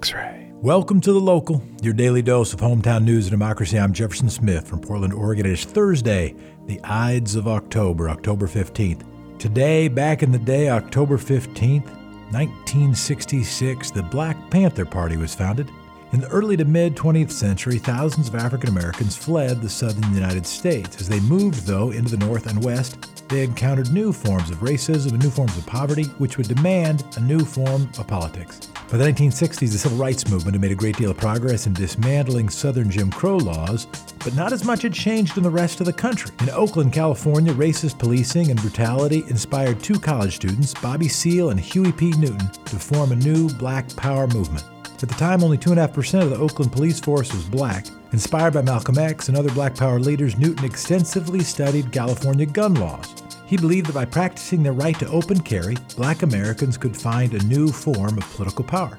X ray. Welcome to The Local, your daily dose of hometown news and democracy. I'm Jefferson Smith from Portland, Oregon. It is Thursday, the Ides of October, October 15th. Today, back in the day, October 15th, 1966, the Black Panther Party was founded. In the early to mid 20th century, thousands of African Americans fled the southern United States. As they moved, though, into the north and west, they encountered new forms of racism and new forms of poverty, which would demand a new form of politics. By the 1960s, the civil rights movement had made a great deal of progress in dismantling Southern Jim Crow laws, but not as much had changed in the rest of the country. In Oakland, California, racist policing and brutality inspired two college students, Bobby Seale and Huey P. Newton, to form a new Black Power movement. At the time, only 2.5% of the Oakland police force was black. Inspired by Malcolm X and other black power leaders, Newton extensively studied California gun laws. He believed that by practicing their right to open carry, black Americans could find a new form of political power.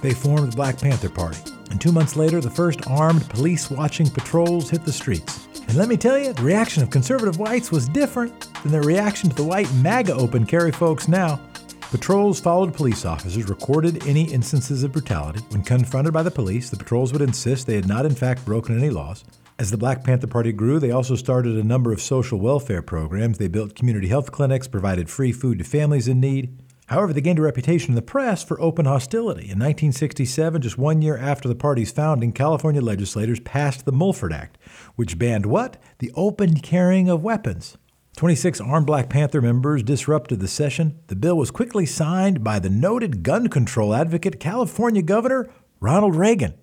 They formed the Black Panther Party, and two months later, the first armed police watching patrols hit the streets. And let me tell you, the reaction of conservative whites was different than the reaction to the white MAGA open carry folks now. Patrols followed police officers, recorded any instances of brutality. When confronted by the police, the patrols would insist they had not, in fact, broken any laws. As the Black Panther Party grew, they also started a number of social welfare programs. They built community health clinics, provided free food to families in need. However, they gained a reputation in the press for open hostility. In 1967, just one year after the party's founding, California legislators passed the Mulford Act, which banned what? The open carrying of weapons. 26 armed Black Panther members disrupted the session. The bill was quickly signed by the noted gun control advocate, California Governor Ronald Reagan.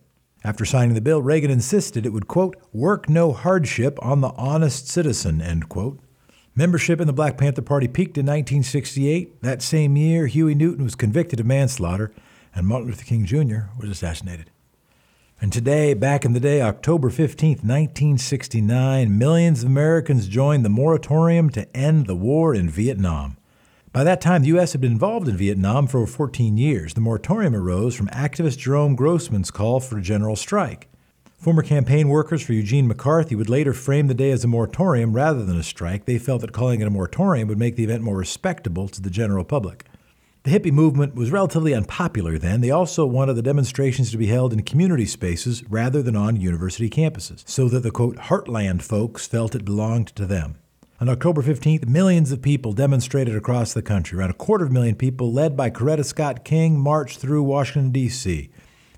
After signing the bill, Reagan insisted it would, quote, work no hardship on the honest citizen, end quote. Membership in the Black Panther Party peaked in 1968. That same year, Huey Newton was convicted of manslaughter, and Martin Luther King Jr. was assassinated. And today, back in the day, October 15, 1969, millions of Americans joined the moratorium to end the war in Vietnam. By that time, the U.S. had been involved in Vietnam for over 14 years. The moratorium arose from activist Jerome Grossman's call for a general strike. Former campaign workers for Eugene McCarthy would later frame the day as a moratorium rather than a strike. They felt that calling it a moratorium would make the event more respectable to the general public. The hippie movement was relatively unpopular then. They also wanted the demonstrations to be held in community spaces rather than on university campuses, so that the quote, heartland folks felt it belonged to them. On October 15th, millions of people demonstrated across the country. Around a quarter of a million people, led by Coretta Scott King, marched through Washington, D.C.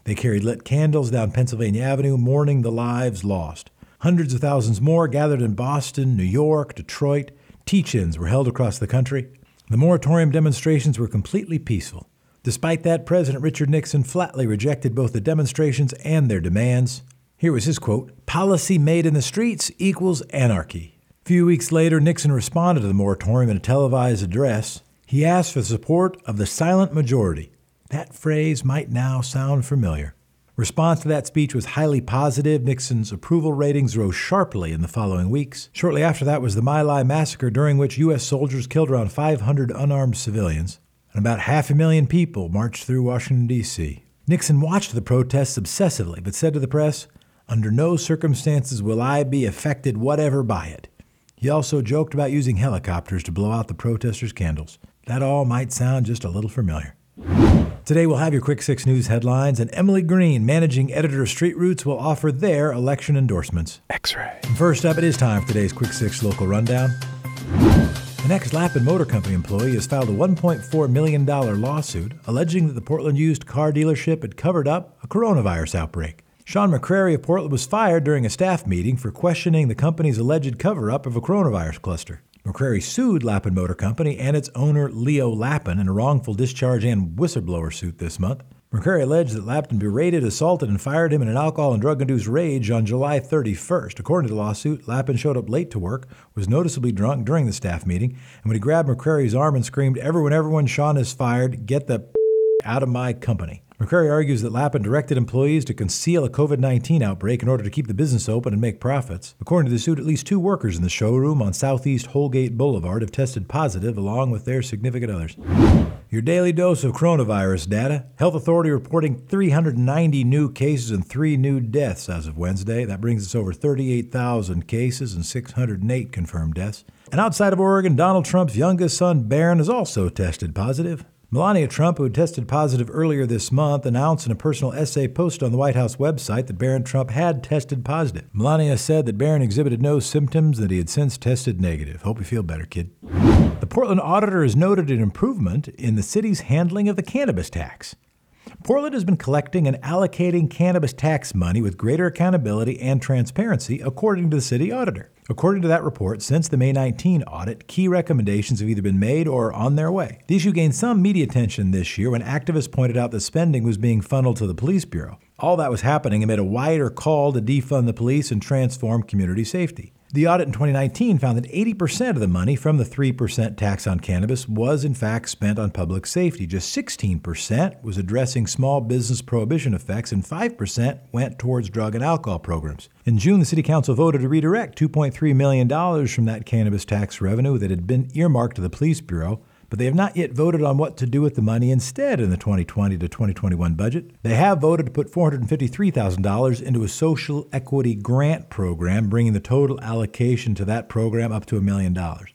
They carried lit candles down Pennsylvania Avenue, mourning the lives lost. Hundreds of thousands more gathered in Boston, New York, Detroit. Teach ins were held across the country. The moratorium demonstrations were completely peaceful. Despite that, President Richard Nixon flatly rejected both the demonstrations and their demands. Here was his quote Policy made in the streets equals anarchy. Few weeks later, Nixon responded to the moratorium in a televised address. He asked for the support of the silent majority. That phrase might now sound familiar. Response to that speech was highly positive. Nixon's approval ratings rose sharply in the following weeks. Shortly after that was the My Lai massacre, during which U.S. soldiers killed around 500 unarmed civilians, and about half a million people marched through Washington, D.C. Nixon watched the protests obsessively, but said to the press, Under no circumstances will I be affected whatever by it. He also joked about using helicopters to blow out the protesters' candles. That all might sound just a little familiar. Today we'll have your Quick Six News headlines, and Emily Green, managing editor of Street Roots, will offer their election endorsements. X ray. First up, it is time for today's Quick Six local rundown. An ex Lappin Motor Company employee has filed a $1.4 million lawsuit alleging that the Portland used car dealership had covered up a coronavirus outbreak. Sean McCrary of Portland was fired during a staff meeting for questioning the company's alleged cover up of a coronavirus cluster. McCrary sued Lappin Motor Company and its owner, Leo Lappin, in a wrongful discharge and whistleblower suit this month. McCrary alleged that Lappin berated, assaulted, and fired him in an alcohol and drug induced rage on July 31st. According to the lawsuit, Lappin showed up late to work, was noticeably drunk during the staff meeting, and when he grabbed McCrary's arm and screamed, Everyone, everyone, Sean is fired, get the out of my company. McCrary argues that Lappin directed employees to conceal a COVID 19 outbreak in order to keep the business open and make profits. According to the suit, at least two workers in the showroom on Southeast Holgate Boulevard have tested positive, along with their significant others. Your daily dose of coronavirus data. Health Authority reporting 390 new cases and three new deaths as of Wednesday. That brings us over 38,000 cases and 608 confirmed deaths. And outside of Oregon, Donald Trump's youngest son, Barron, is also tested positive. Melania Trump, who had tested positive earlier this month, announced in a personal essay posted on the White House website that Barron Trump had tested positive. Melania said that Barron exhibited no symptoms that he had since tested negative. Hope you feel better, kid. The Portland auditor has noted an improvement in the city's handling of the cannabis tax. Portland has been collecting and allocating cannabis tax money with greater accountability and transparency, according to the city auditor. According to that report, since the May 19 audit, key recommendations have either been made or are on their way. The issue gained some media attention this year when activists pointed out that spending was being funneled to the police bureau. All that was happening amid a wider call to defund the police and transform community safety. The audit in 2019 found that 80% of the money from the 3% tax on cannabis was in fact spent on public safety. Just 16% was addressing small business prohibition effects, and 5% went towards drug and alcohol programs. In June, the City Council voted to redirect $2.3 million from that cannabis tax revenue that had been earmarked to the Police Bureau but they have not yet voted on what to do with the money instead in the 2020 to 2021 budget. They have voted to put $453,000 into a social equity grant program, bringing the total allocation to that program up to a million dollars.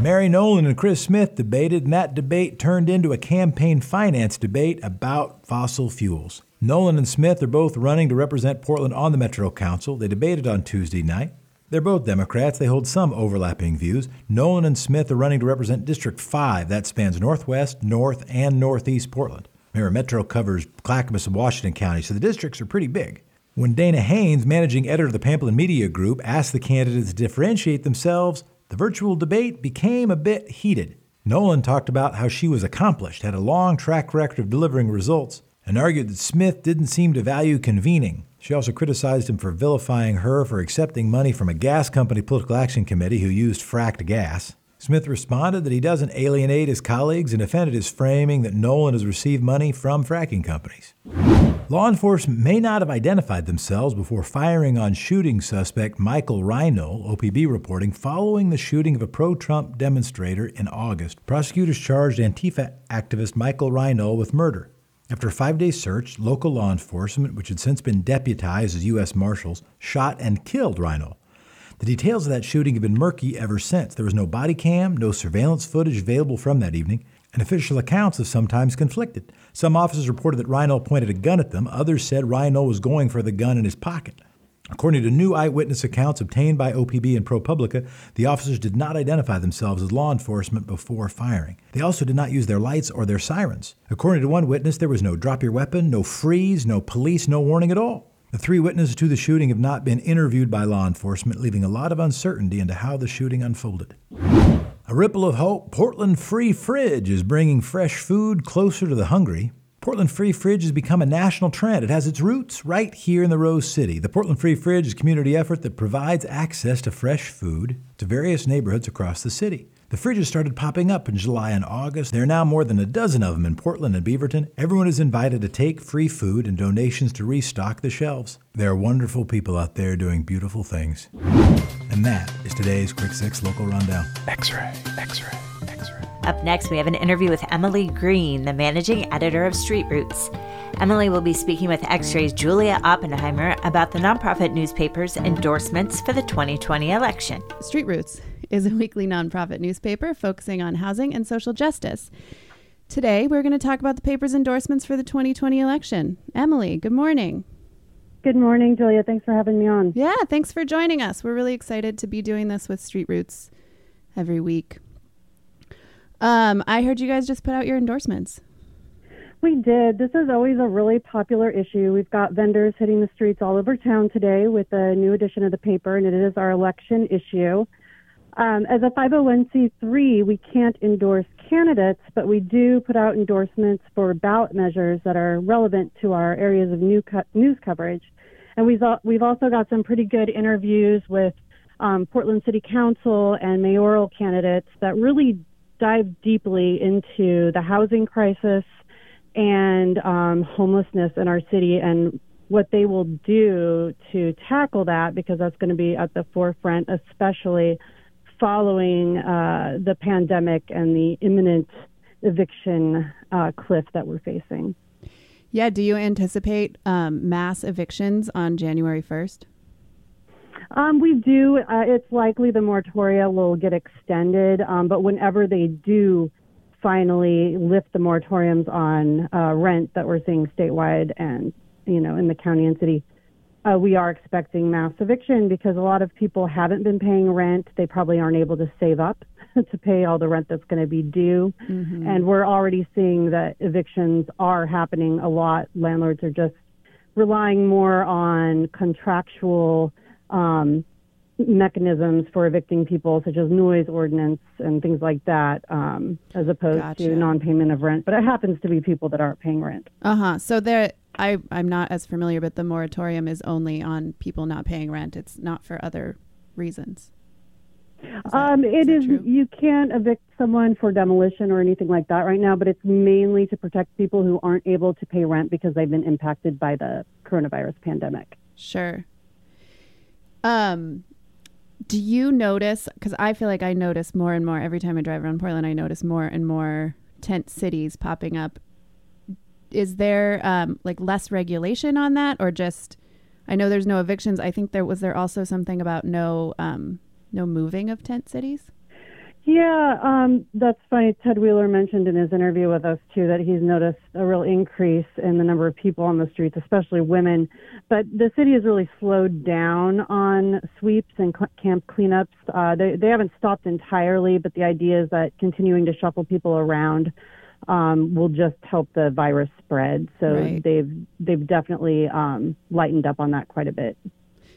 Mary Nolan and Chris Smith debated, and that debate turned into a campaign finance debate about fossil fuels. Nolan and Smith are both running to represent Portland on the Metro Council. They debated on Tuesday night. They're both Democrats. They hold some overlapping views. Nolan and Smith are running to represent District 5. That spans Northwest, North, and Northeast Portland. Remember, Metro covers Clackamas and Washington County, so the districts are pretty big. When Dana Haynes, managing editor of the Pamplin Media Group, asked the candidates to differentiate themselves, the virtual debate became a bit heated. Nolan talked about how she was accomplished, had a long track record of delivering results, and argued that Smith didn't seem to value convening. She also criticized him for vilifying her for accepting money from a gas company political action committee who used fracked gas. Smith responded that he doesn't alienate his colleagues and defended his framing that Nolan has received money from fracking companies. Law enforcement may not have identified themselves before firing on shooting suspect Michael Reinoehl, OPB reporting, following the shooting of a pro Trump demonstrator in August. Prosecutors charged Antifa activist Michael Reinoehl with murder. After a five day search, local law enforcement, which had since been deputized as U.S. Marshals, shot and killed Reinoehl. The details of that shooting have been murky ever since. There was no body cam, no surveillance footage available from that evening, and official accounts have sometimes conflicted. Some officers reported that Reinoehl pointed a gun at them, others said Reinoehl was going for the gun in his pocket. According to new eyewitness accounts obtained by OPB and ProPublica, the officers did not identify themselves as law enforcement before firing. They also did not use their lights or their sirens. According to one witness, there was no drop your weapon, no freeze, no police, no warning at all. The three witnesses to the shooting have not been interviewed by law enforcement, leaving a lot of uncertainty into how the shooting unfolded. A ripple of hope Portland Free Fridge is bringing fresh food closer to the hungry. Portland Free Fridge has become a national trend. It has its roots right here in the Rose City. The Portland Free Fridge is a community effort that provides access to fresh food to various neighborhoods across the city. The fridges started popping up in July and August. There are now more than a dozen of them in Portland and Beaverton. Everyone is invited to take free food and donations to restock the shelves. There are wonderful people out there doing beautiful things. And that is today's Quick Six Local Rundown. X-ray, X-ray. Up next, we have an interview with Emily Green, the managing editor of Street Roots. Emily will be speaking with X Ray's Julia Oppenheimer about the nonprofit newspaper's endorsements for the 2020 election. Street Roots is a weekly nonprofit newspaper focusing on housing and social justice. Today, we're going to talk about the paper's endorsements for the 2020 election. Emily, good morning. Good morning, Julia. Thanks for having me on. Yeah, thanks for joining us. We're really excited to be doing this with Street Roots every week. Um, I heard you guys just put out your endorsements. We did. This is always a really popular issue. We've got vendors hitting the streets all over town today with a new edition of the paper, and it is our election issue. Um, as a 501c3, we can't endorse candidates, but we do put out endorsements for ballot measures that are relevant to our areas of new co- news coverage. And we've, we've also got some pretty good interviews with um, Portland City Council and mayoral candidates that really dive deeply into the housing crisis and um, homelessness in our city and what they will do to tackle that because that's going to be at the forefront, especially following uh, the pandemic and the imminent eviction uh, cliff that we're facing. Yeah, do you anticipate um, mass evictions on January 1st? Um, we do. Uh, it's likely the moratoria will get extended, um, but whenever they do finally lift the moratoriums on uh, rent that we're seeing statewide and you know in the county and city, uh, we are expecting mass eviction because a lot of people haven't been paying rent. They probably aren't able to save up to pay all the rent that's going to be due, Mm-hmm. and we're already seeing that evictions are happening a lot. Landlords are just relying more on contractual. Um, mechanisms for evicting people, such as noise ordinance and things like that, um, as opposed Gotcha. to non-payment of rent. But it happens to be people that aren't paying rent. Uh huh. So there, I I'm not as familiar, but the moratorium is only on people not paying rent. It's not for other reasons. Is that- Um, it is. true? You can't evict someone for demolition or anything like that right now, but it's mainly to protect people who aren't able to pay rent because they've been impacted by the coronavirus pandemic. Sure. Um, do you notice? Because I feel like I notice more and more every time I drive around Portland. I notice more and more tent cities popping up. Is there um, like less regulation on that, or just? I know there's no evictions. I think there was there also something about no um, no moving of tent cities. Yeah, um, that's funny. Ted Wheeler mentioned in his interview with us too that he's noticed a real increase in the number of people on the streets, especially women. But the city has really slowed down on sweeps and cl- camp cleanups. Uh, they they haven't stopped entirely, but the idea is that continuing to shuffle people around um, will just help the virus spread. So Right. they've they've definitely um, lightened up on that quite a bit.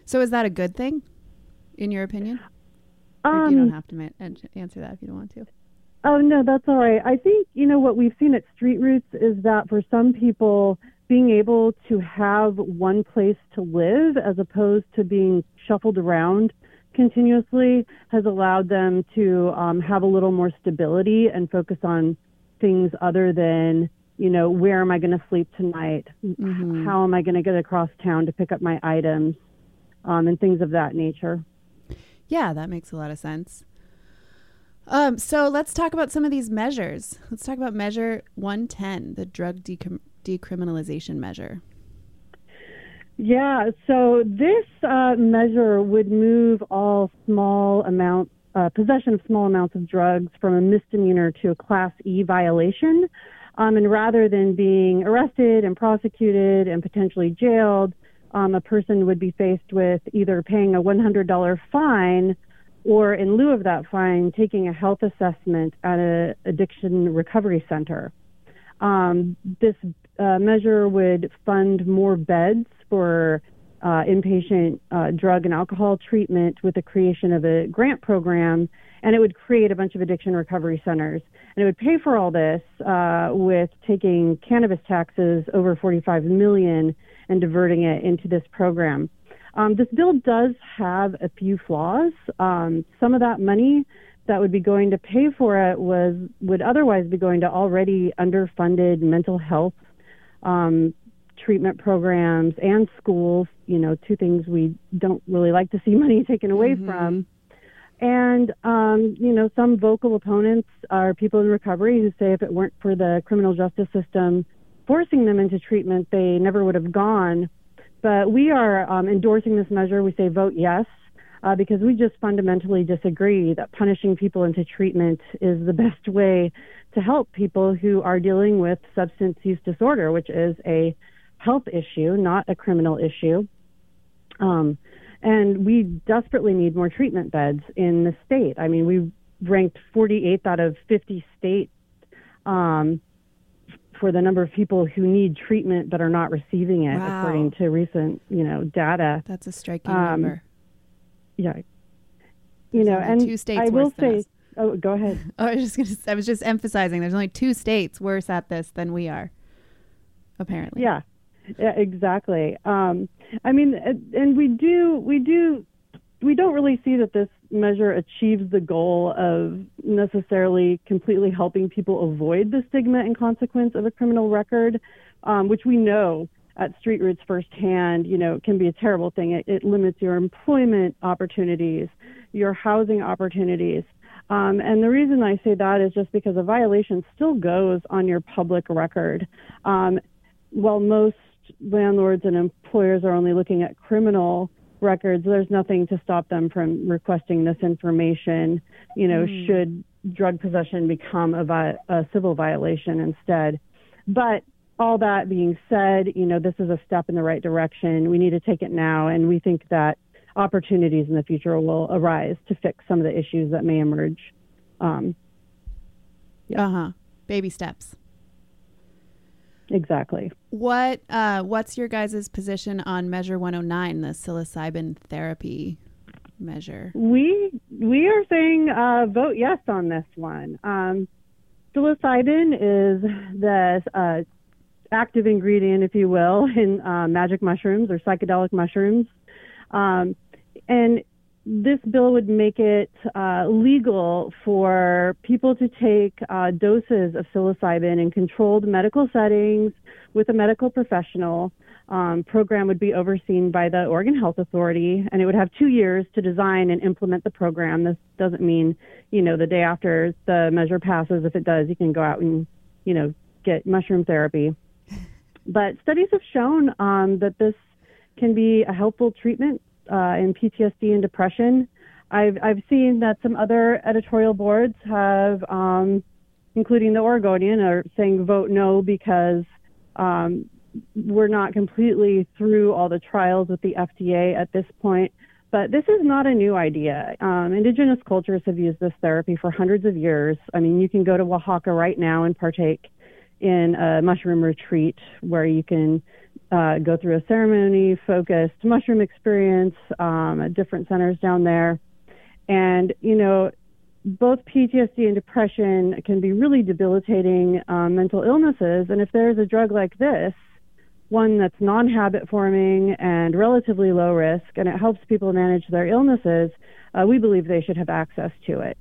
So is that a good thing, in your opinion? Or you don't Um, have to ma- answer that if you don't want to. Oh no, that's all right. I think you know what we've seen at Street Roots is that for some people, being able to have one place to live as opposed to being shuffled around continuously has allowed them to um, have a little more stability and focus on things other than you know where am I going to sleep tonight, Mhm. how am I going to get across town to pick up my items, um, and things of that nature. Yeah, that makes a lot of sense. Um, so let's talk about some of these measures. Let's talk about Measure 110, the drug decrim- decriminalization measure. Yeah, so this uh, measure would move all small amounts, uh, possession of small amounts of drugs from a misdemeanor to a Class E violation. Um, and rather than being arrested and prosecuted and potentially jailed, um, a person would be faced with either paying a $100 fine or, in lieu of that fine, taking a health assessment at an addiction recovery center. Um, this uh, measure would fund more beds for uh, inpatient uh, drug and alcohol treatment with the creation of a grant program, and it would create a bunch of addiction recovery centers. And it would pay for all this uh, with taking cannabis taxes over 45 million and diverting it into this program. Um, this bill does have a few flaws. Um, some of that money that would be going to pay for it was would otherwise be going to already underfunded mental health um, treatment programs and schools. You know, two things we don't really like to see money taken away from. And um, you know, some vocal opponents are people in recovery who say if it weren't for the criminal justice system forcing them into treatment, they never would have gone. But we are um, endorsing this measure. We say vote yes uh, because we just fundamentally disagree that punishing people into treatment is the best way to help people who are dealing with substance use disorder, which is a health issue, not a criminal issue. Um, and we desperately need more treatment beds in the state. I mean, we ranked 48th out of 50 states um, for the number of people who need treatment but are not receiving it, Wow. according to recent, you know, data. That's a striking Um, number. Yeah, you know, and two states I will say, us. oh, go ahead. Oh, I was just gonna. I was just emphasizing. There's only two states worse at this than we are. Apparently. Yeah, yeah exactly. Um, I mean, and we do, we do, we don't really see that this measure achieves the goal of necessarily completely helping people avoid the stigma and consequence of a criminal record, um, which we know at Street Roots firsthand, you know, it can be a terrible thing. It, it limits your employment opportunities, your housing opportunities. Um, and the reason I say that is just because a violation still goes on your public record. Um, while most landlords and employers are only looking at criminal records, there's nothing to stop them from requesting this information. You know, should drug possession become a, vi- a civil violation instead. But all that being said, you know, this is a step in the right direction. We need to take it now, and we think that opportunities in the future will arise to fix some of the issues that may emerge. Um, yeah. Uh huh. Baby steps. Exactly. What uh, What's your guys' position on Measure 109, the psilocybin therapy measure? We we are saying uh, vote yes on this one. Um, psilocybin is the uh, active ingredient, if you will, in uh, magic mushrooms or psychedelic mushrooms. Um, and this bill would make it uh, legal for people to take uh, doses of psilocybin in controlled medical settings with a medical professional. Um, program would be overseen by the Oregon Health Authority, and it would have two years to design and implement the program. This doesn't mean, you know, the day after the measure passes, if it does, you can go out and, you know, get mushroom therapy. But studies have shown um, that this can be a helpful treatment uh, in PTSD and depression. I've I've seen that some other editorial boards have, um, including the Oregonian, are saying vote no because um, we're not completely through all the trials with the FDA at this point. But this is not a new idea. Um, indigenous cultures have used this therapy for hundreds of years. I mean, you can go to Oaxaca right now and partake in a mushroom retreat where you can uh, go through a ceremony focused mushroom experience um, at different centers down there. And, you know, both PTSD and depression can be really debilitating um, mental illnesses. And if there's a drug like this, one that's non habit forming and relatively low risk, and it helps people manage their illnesses, uh, we believe they should have access to it.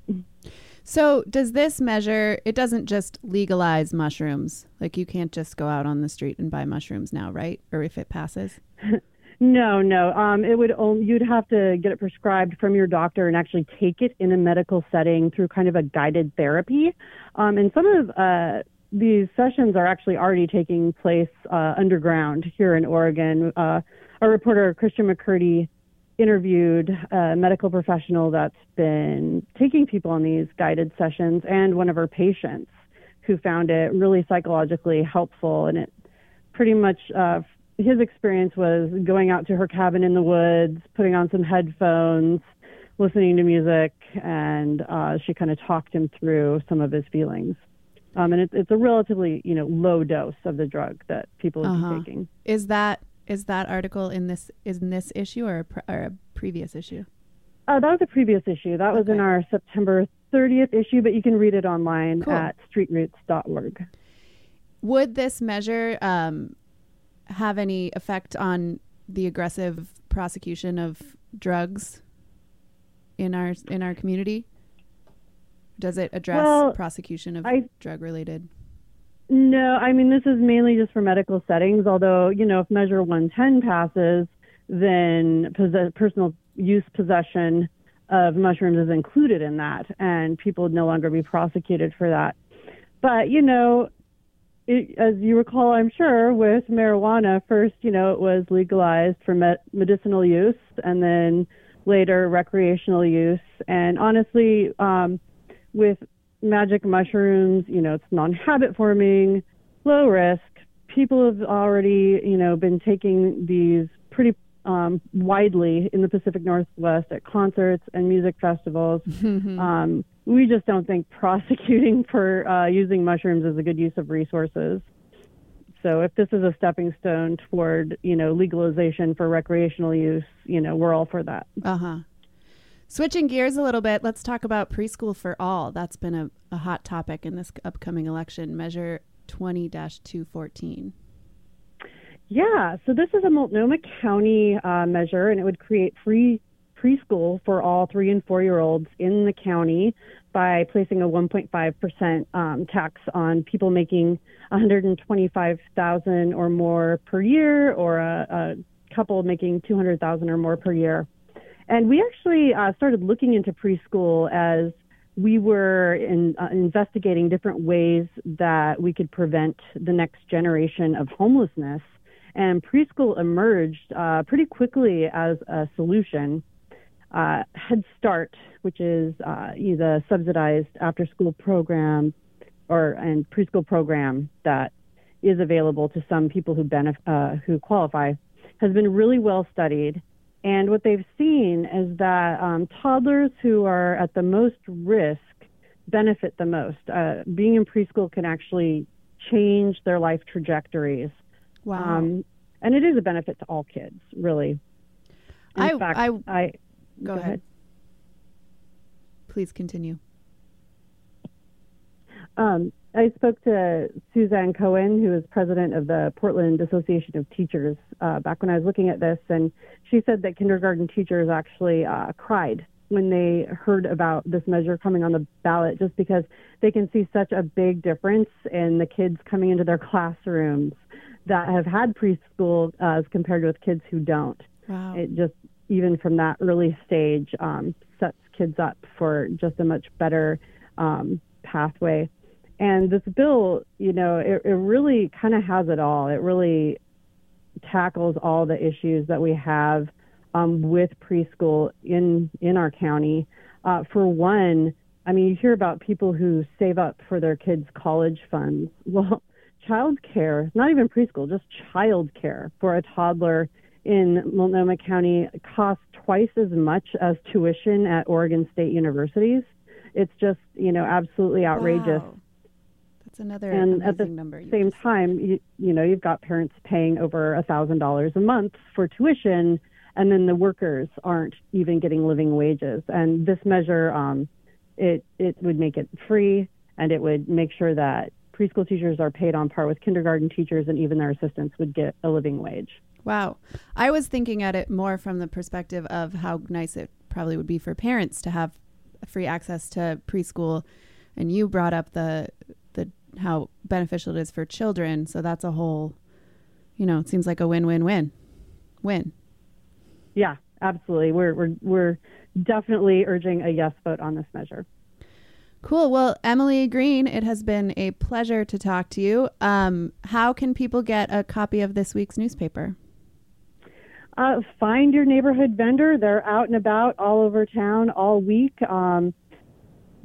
So, does this measure, it doesn't just legalize mushrooms? Like, you can't just go out on the street and buy mushrooms now, right? Or if it passes? no, no. Um, it would only, you'd have to get it prescribed from your doctor and actually take it in a medical setting through kind of a guided therapy. Um, and some of uh, these sessions are actually already taking place uh, underground here in Oregon. Uh, our reporter, Christian McCurdy, interviewed a medical professional that's been taking people on these guided sessions and one of her patients who found it really psychologically helpful. And it pretty much, uh, his experience was going out to her cabin in the woods, putting on some headphones, listening to music, and uh, she kind of talked him through some of his feelings. Um, and it, it's a relatively, you know, low dose of the drug that people are uh-huh. taking. Is that is that article in this is in this issue or a, pre- or a previous issue? Uh, that was a previous issue. That okay. was in our September 30th issue, but you can read it online cool. at streetroots.org. Would this measure um, have any effect on the aggressive prosecution of drugs in our in our community? Does it address well, prosecution of drug related? No, I mean, this is mainly just for medical settings, although, you know, if Measure 110 passes, then possess- personal use possession of mushrooms is included in that, and people would no longer be prosecuted for that. But, you know, it, as you recall, I'm sure, with marijuana, first, you know, it was legalized for me- medicinal use and then later recreational use. And honestly, um, with magic mushrooms, you know, it's non-habit forming, low risk. People have already, you know, been taking these pretty um, widely in the Pacific Northwest at concerts and music festivals. Mm-hmm. Um, we just don't think prosecuting for uh, using mushrooms is a good use of resources. So if this is a stepping stone toward, you know, legalization for recreational use, you know, we're all for that. Uh huh. Switching gears a little bit, let's talk about preschool for all. That's been a, a hot topic in this upcoming election, Measure 20 214. Yeah, so this is a Multnomah County uh, measure, and it would create free preschool for all three and four year olds in the county by placing a 1.5% um, tax on people making 125,000 or more per year, or a, a couple making 200,000 or more per year. And we actually uh, started looking into preschool as we were in, uh, investigating different ways that we could prevent the next generation of homelessness. And preschool emerged uh, pretty quickly as a solution. uh, Head Start, which is uh, the subsidized after-school program or and preschool program that is available to some people who benef- uh, who qualify, has been really well studied. And what they've seen is that um, toddlers who are at the most risk benefit the most. Uh, being in preschool can actually change their life trajectories. Wow. Um, and it is a benefit to all kids, really. In I, fact, I, I go, ahead. ahead. Please continue. Um, I spoke to Suzanne Cohen, who is president of the Portland Association of Teachers, uh, back when I was looking at this, and she said that kindergarten teachers actually uh, cried when they heard about this measure coming on the ballot, just because they can see such a big difference in the kids coming into their classrooms that have had preschool uh, as compared with kids who don't. Wow. It just even from that early stage um, sets kids up for just a much better um, pathway. And this bill, you know, it, it really kind of has it all. It really tackles all the issues that we have um, with preschool in in our county. Uh, for one, I mean, you hear about people who save up for their kids' college funds. Well, child care, not even preschool, just child care for a toddler in Multnomah County costs twice as much as tuition at Oregon State universities. It's just, you know, absolutely outrageous. Wow. That's another and at the number. same time, you, you know, you've got parents paying over a thousand dollars a month for tuition, and then the workers aren't even getting living wages. And this measure, um, it it would make it free, and it would make sure that preschool teachers are paid on par with kindergarten teachers, and even their assistants would get a living wage. Wow. I was thinking at it more from the perspective of how nice it probably would be for parents to have free access to preschool. And you brought up the the how beneficial it is for children. So that's a whole you know, it seems like a win win win. Win. Yeah, absolutely. We're we're we're definitely urging a yes vote on this measure. Cool. Well, Emily Green, it has been a pleasure to talk to you. Um, how can people get a copy of this week's newspaper? Uh, find your neighborhood vendor. They're out and about all over town all week. Um,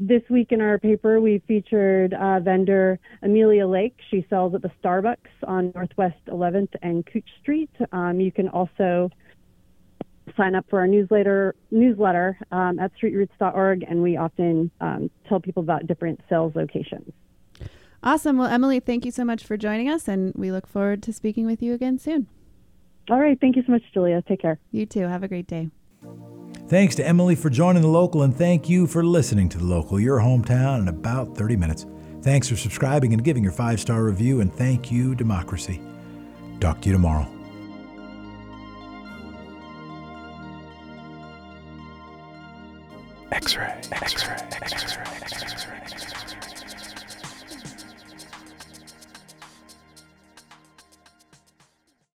this week in our paper, we featured uh, vendor Amelia Lake. She sells at the Starbucks on Northwest 11th and Couch Street. Um, you can also sign up for our newsletter newsletter um, at streetroots.org, and we often um, tell people about different sales locations. Awesome. Well, Emily, thank you so much for joining us, and we look forward to speaking with you again soon. All right. Thank you so much, Julia. Take care. You too. Have a great day. Thanks to Emily for joining the local, and thank you for listening to the local, your hometown, in about 30 minutes. Thanks for subscribing and giving your five star review, and thank you, Democracy. Talk to you tomorrow. X-ray, X-ray, X-ray, X-ray.